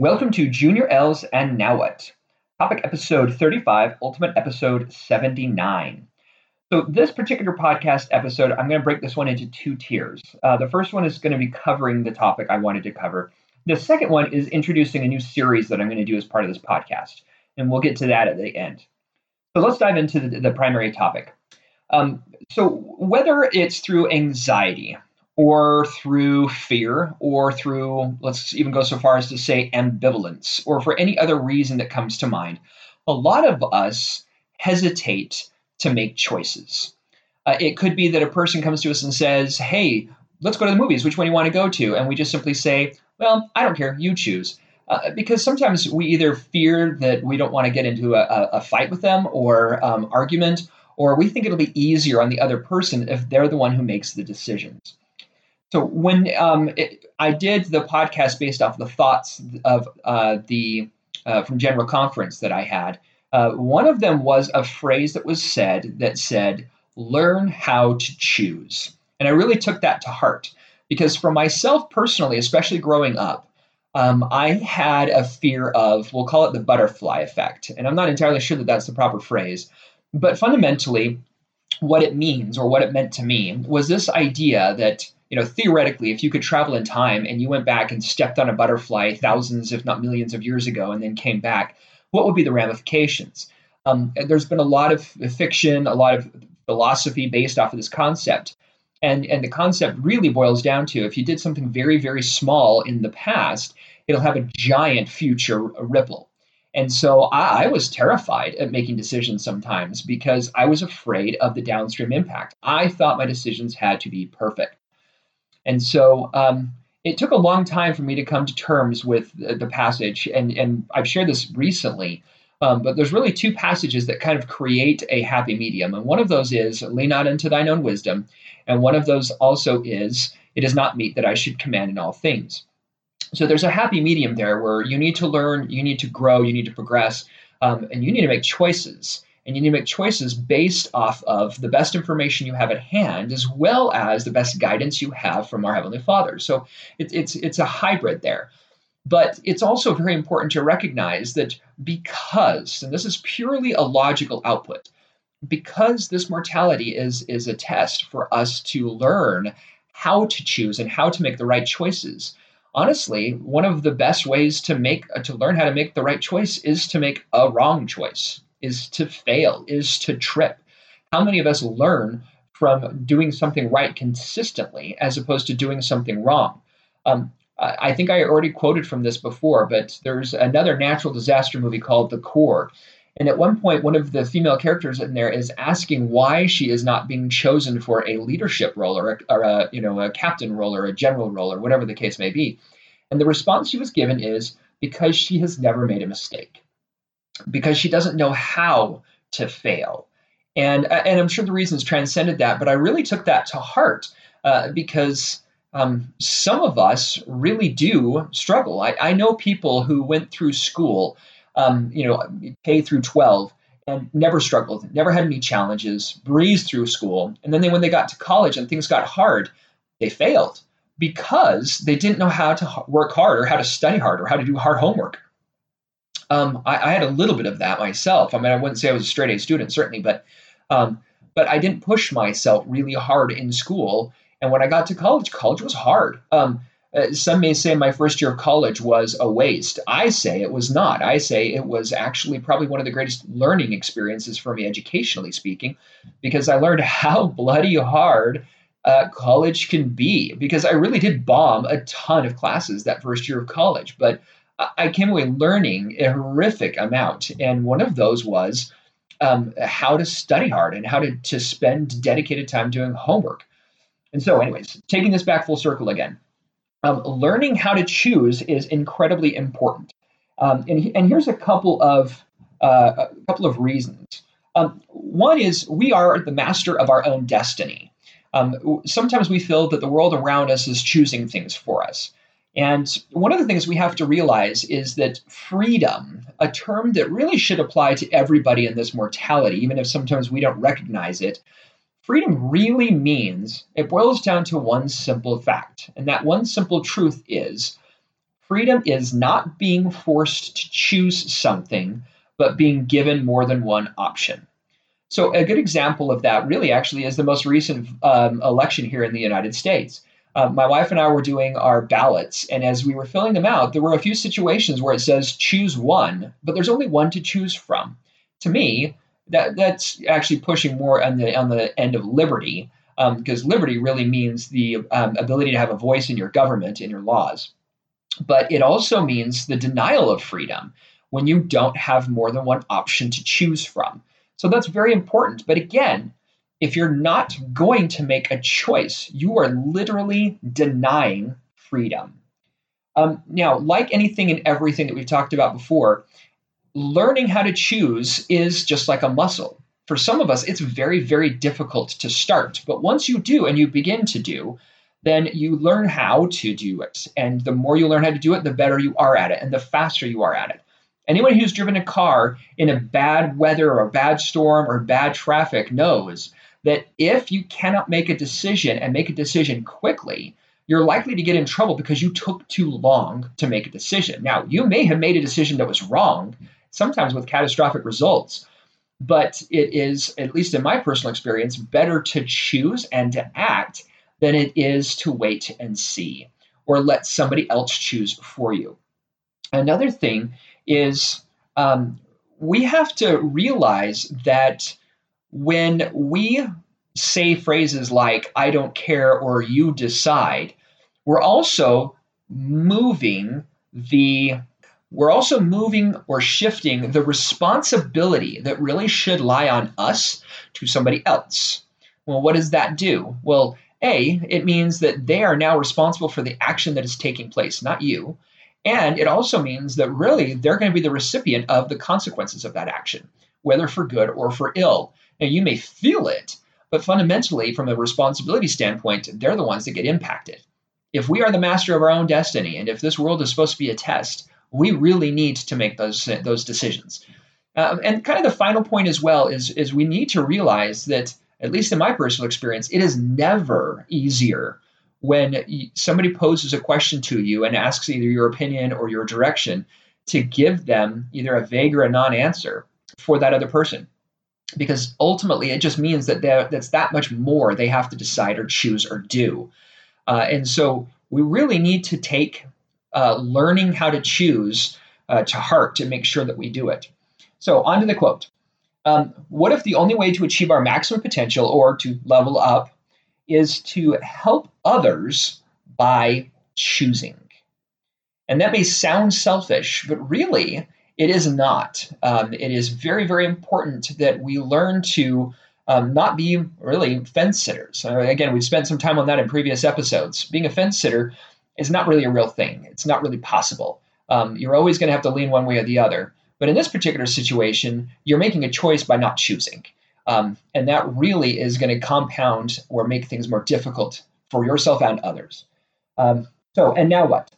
Welcome to Junior L's and Now What? Topic episode 35, ultimate episode 79. So, this particular podcast episode, I'm going to break this one into two tiers. Uh, the first one is going to be covering the topic I wanted to cover. The second one is introducing a new series that I'm going to do as part of this podcast. And we'll get to that at the end. So, let's dive into the, the primary topic. Um, so, whether it's through anxiety, or through fear, or through, let's even go so far as to say ambivalence, or for any other reason that comes to mind, a lot of us hesitate to make choices. Uh, it could be that a person comes to us and says, Hey, let's go to the movies. Which one do you want to go to? And we just simply say, Well, I don't care. You choose. Uh, because sometimes we either fear that we don't want to get into a, a fight with them or um, argument, or we think it'll be easier on the other person if they're the one who makes the decisions. So when um, it, I did the podcast based off the thoughts of uh, the uh, from General Conference that I had, uh, one of them was a phrase that was said that said, "Learn how to choose," and I really took that to heart because for myself personally, especially growing up, um, I had a fear of we'll call it the butterfly effect, and I'm not entirely sure that that's the proper phrase, but fundamentally, what it means or what it meant to me was this idea that you know, theoretically, if you could travel in time and you went back and stepped on a butterfly thousands, if not millions of years ago, and then came back, what would be the ramifications? Um, there's been a lot of fiction, a lot of philosophy based off of this concept. And, and the concept really boils down to if you did something very, very small in the past, it'll have a giant future ripple. And so I, I, was terrified at making decisions sometimes because I was afraid of the downstream impact. I thought my decisions had to be perfect. And so um, it took a long time for me to come to terms with the, passage, and, and I've shared this recently. Um, but there's really two passages that kind of create a happy medium. And one of those is, lean not into thine own wisdom. And one of those also is, it is not meet that I should command in all things. So there's a happy medium there where you need to learn, you need to grow, you need to progress, um, and you need to make choices and you need to make choices based off of the best information you have at hand as well as the best guidance you have from our heavenly father. So it, it's it's a hybrid there. But it's also very important to recognize that because and this is purely a logical output because this mortality is is a test for us to learn how to choose and how to make the right choices honestly one of the best ways to make to learn how to make the right choice is to make a wrong choice is to fail, is to trip. How many of us learn from doing something right consistently as opposed to doing something wrong? Um, I think I already quoted from this before, but there's another natural disaster movie called The Core. And at one point, one of the female characters in there is asking why she is not being chosen for a leadership role or a, or a you know a captain role or a general role or whatever the case may be. And the response she was given is because she has never made a mistake because she doesn't know how to fail. And, uh, and I'm sure the reasons transcended that, but I really took that to heart uh, because um, some of us really do struggle. I, I know people who went through school, um, you know, K through 12, and never struggled, never had any challenges, breezed through school. And then they, when they got to college and things got hard, they failed because they didn't know how to work hard or how to study hard or how to do hard homework. Um, I, I, had a little bit of that myself. I mean, I wouldn't say I was a straight A student, certainly, but um, but I didn't push myself really hard in school. And when I got to college, college was hard. Um, uh, some may say my first year of college was a waste. I say it was not. I say it was actually probably one of the greatest learning experiences for me, educationally speaking, because I learned how bloody hard uh, college can be. Because I really did bomb a ton of classes that first year of college, but I came away learning a horrific amount. And one of those was um, how to study hard and how to, to spend dedicated time doing homework. And so, anyways, taking this back full circle again, um, learning how to choose is incredibly important. Um, and, and here's a couple of uh, a couple of reasons. Um, one is we are the master of our own destiny. Um, sometimes we feel that the world around us is choosing things for us. And one of the things we have to realize is that freedom, a term that really should apply to everybody in this mortality, even if sometimes we don't recognize it, freedom really means it boils down to one simple fact. And that one simple truth is freedom is not being forced to choose something, but being given more than one option. So, a good example of that really actually is the most recent um, election here in the United States. Uh, my wife and I were doing our ballots, and as we were filling them out, there were a few situations where it says choose one, but there's only one to choose from. To me, that that's actually pushing more on the on the end of liberty, because um, liberty really means the um, ability to have a voice in your government, in your laws. But it also means the denial of freedom when you don't have more than one option to choose from. So that's very important. But again, if you're not going to make a choice, you are literally denying freedom. Um, now, like anything and everything that we've talked about before, learning how to choose is just like a muscle. For some of us, it's very, very difficult to start. But once you do and you begin to do, then you learn how to do it. And the more you learn how to do it, the better you are at it and the faster you are at it. Anyone who's driven a car in a bad weather or a bad storm or bad traffic knows that if you cannot make a decision and make a decision quickly, you're likely to get in trouble because you took too long to make a decision. Now, you may have made a decision that was wrong, sometimes with catastrophic results, but it is, at least in my personal experience, better to choose and to act than it is to wait and see or let somebody else choose for you. Another thing is um, we have to realize that when we say phrases like, I don't care or you decide, we're also moving the we're also moving or shifting the responsibility that really should lie on us to somebody else. Well, what does that do? Well, A, it means that they are now responsible for the action that is taking place, not you. And it also means that really they're going to be the recipient of the consequences of that action, whether for good or for ill. Now, you may feel it, but fundamentally, from a responsibility standpoint, they're the ones that get impacted. If we are the master of our own destiny, and if this world is supposed to be a test, we really need to make those those decisions. Um, and kind of the final point as well is is we need to realize that, at least in my personal experience, it is never easier when somebody poses a question to you and asks either your opinion or your direction to give them either a vague or a non-answer for that other person because ultimately it just means that that's that much more they have to decide or choose or do. Uh, and so we really need to take uh, learning how to choose uh, to heart to make sure that we do it. So, on to the quote. Um, what if the only way to achieve our maximum potential or to level up is to help others by choosing? And that may sound selfish, but really, it is not. Um, it is very, very important that we learn to um, not be really fence sitters. Uh, again, we've spent some time on that in previous episodes. Being a fence sitter is not really a real thing, it's not really possible. Um, you're always going to have to lean one way or the other. But in this particular situation, you're making a choice by not choosing. Um, and that really is going to compound or make things more difficult for yourself and others. Um, so, and now what?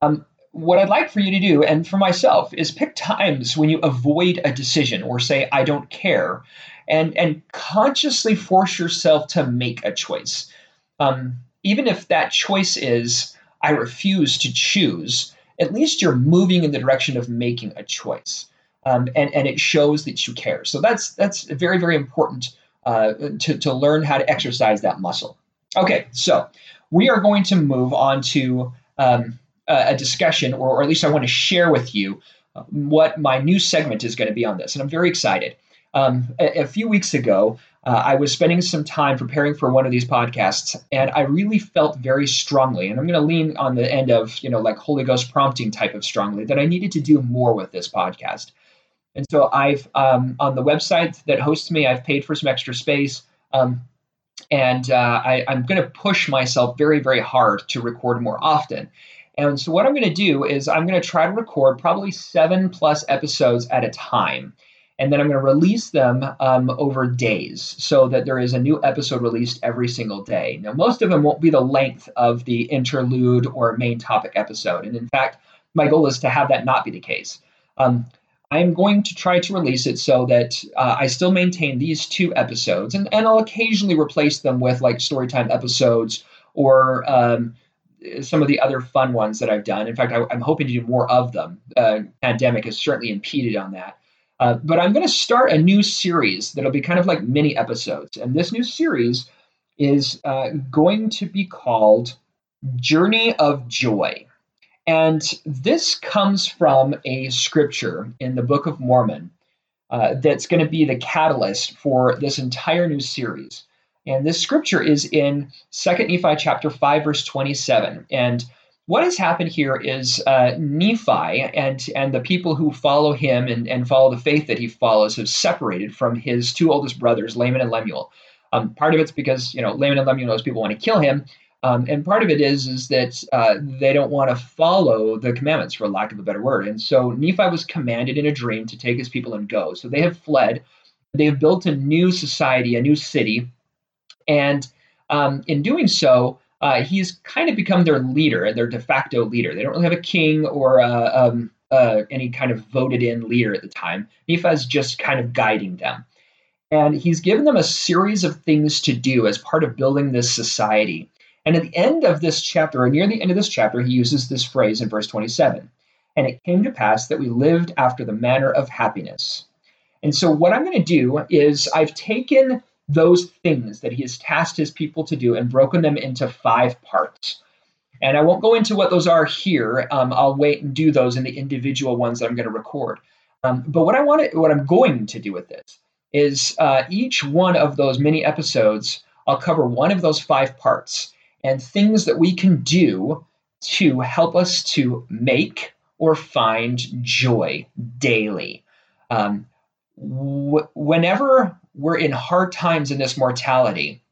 Um, what I'd like for you to do, and for myself, is pick times when you avoid a decision or say, I don't care, and, and consciously force yourself to make a choice. Um, even if that choice is, I refuse to choose, at least you're moving in the direction of making a choice. Um, and, and it shows that you care. So that's, that's very, very important uh, to, to learn how to exercise that muscle. Okay, so we are going to move on to um, a discussion, or, or at least I want to share with you uh, what my new segment is going to be on this. And I'm very excited. Um, a, a, few weeks ago, uh, I was spending some time preparing for one of these podcasts, and I really felt very strongly, and I'm going to lean on the end of, you know, like Holy Ghost prompting type of strongly, that I needed to do more with this podcast. And so I've, um, on the website that hosts me, I've paid for some extra space. Um, and uh, I, I'm going to push myself very, very hard to record more often. And so, what I'm going to do is I'm going to try to record probably seven plus episodes at a time. And then I'm going to release them um, over days so that there is a new episode released every single day. Now, most of them won't be the length of the interlude or main topic episode. And in fact, my goal is to have that not be the case. Um, I'm going to try to release it so that uh, I still maintain these two episodes, and, and I'll occasionally replace them with like storytime episodes or um, some of the other fun ones that I've done. In fact, I, am hoping to do more of them. Uh, pandemic has certainly impeded on that. Uh, but I'm going to start a new series that'll be kind of like mini episodes. And this new series is uh, going to be called Journey of Joy. And this comes from a scripture in the Book of Mormon uh, that's going to be the catalyst for this entire new series. And this scripture is in 2 Nephi chapter 5, verse 27. And what has happened here is uh, Nephi and, and the people who follow him and, and follow the faith that he follows have separated from his two oldest brothers, Laman and Lemuel. Um, part of it's because you know Laman and Lemuel knows people want to kill him, um, and part of it is is that uh, they don't want to follow the commandments, for lack of a better word. And so Nephi was commanded in a dream to take his people and go. So they have fled. They have built a new society, a new city, and um, in doing so, uh, he's kind of become their leader, their de facto leader. They don't really have a king or uh, um, uh, any kind of voted in leader at the time. Nephi is just kind of guiding them. And he's given them a series of things to do as part of building this society. And at the end of this chapter, or near the end of this chapter, he uses this phrase in verse 27 And it came to pass that we lived after the manner of happiness. And so, what I'm going to do is, I've taken those things that he has tasked his people to do and broken them into five parts. And I won't go into what those are here. Um, I'll wait and do those in the individual ones that I'm going to record. Um, but what I want to, what I'm going to do with this is uh, each one of those mini episodes, I'll cover one of those five parts and things that we can do to help us to make or find joy daily. Um, wh- whenever we're in hard times in this mortality,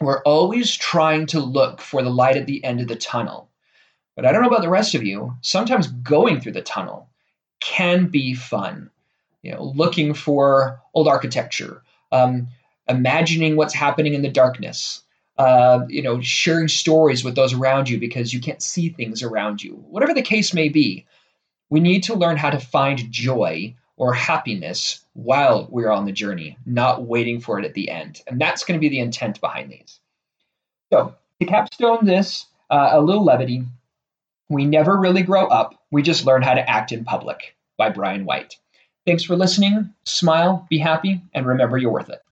we're always trying to look for the light at the end of the tunnel. But I don't know about the rest of you. Sometimes going through the tunnel can be fun. You know, looking for old architecture, um, imagining what's happening in the darkness, uh, you know, sharing stories with those around you because you can't see things around you. Whatever the case may be, we need to learn how to find joy or happiness while we're on the journey, not waiting for it at the end. And that's going to be the intent behind these. So, to capstone this, uh, a little levity. We never really grow up, we just learn how to act in public by Brian White. Thanks for listening. Smile, be happy, and remember you're worth it.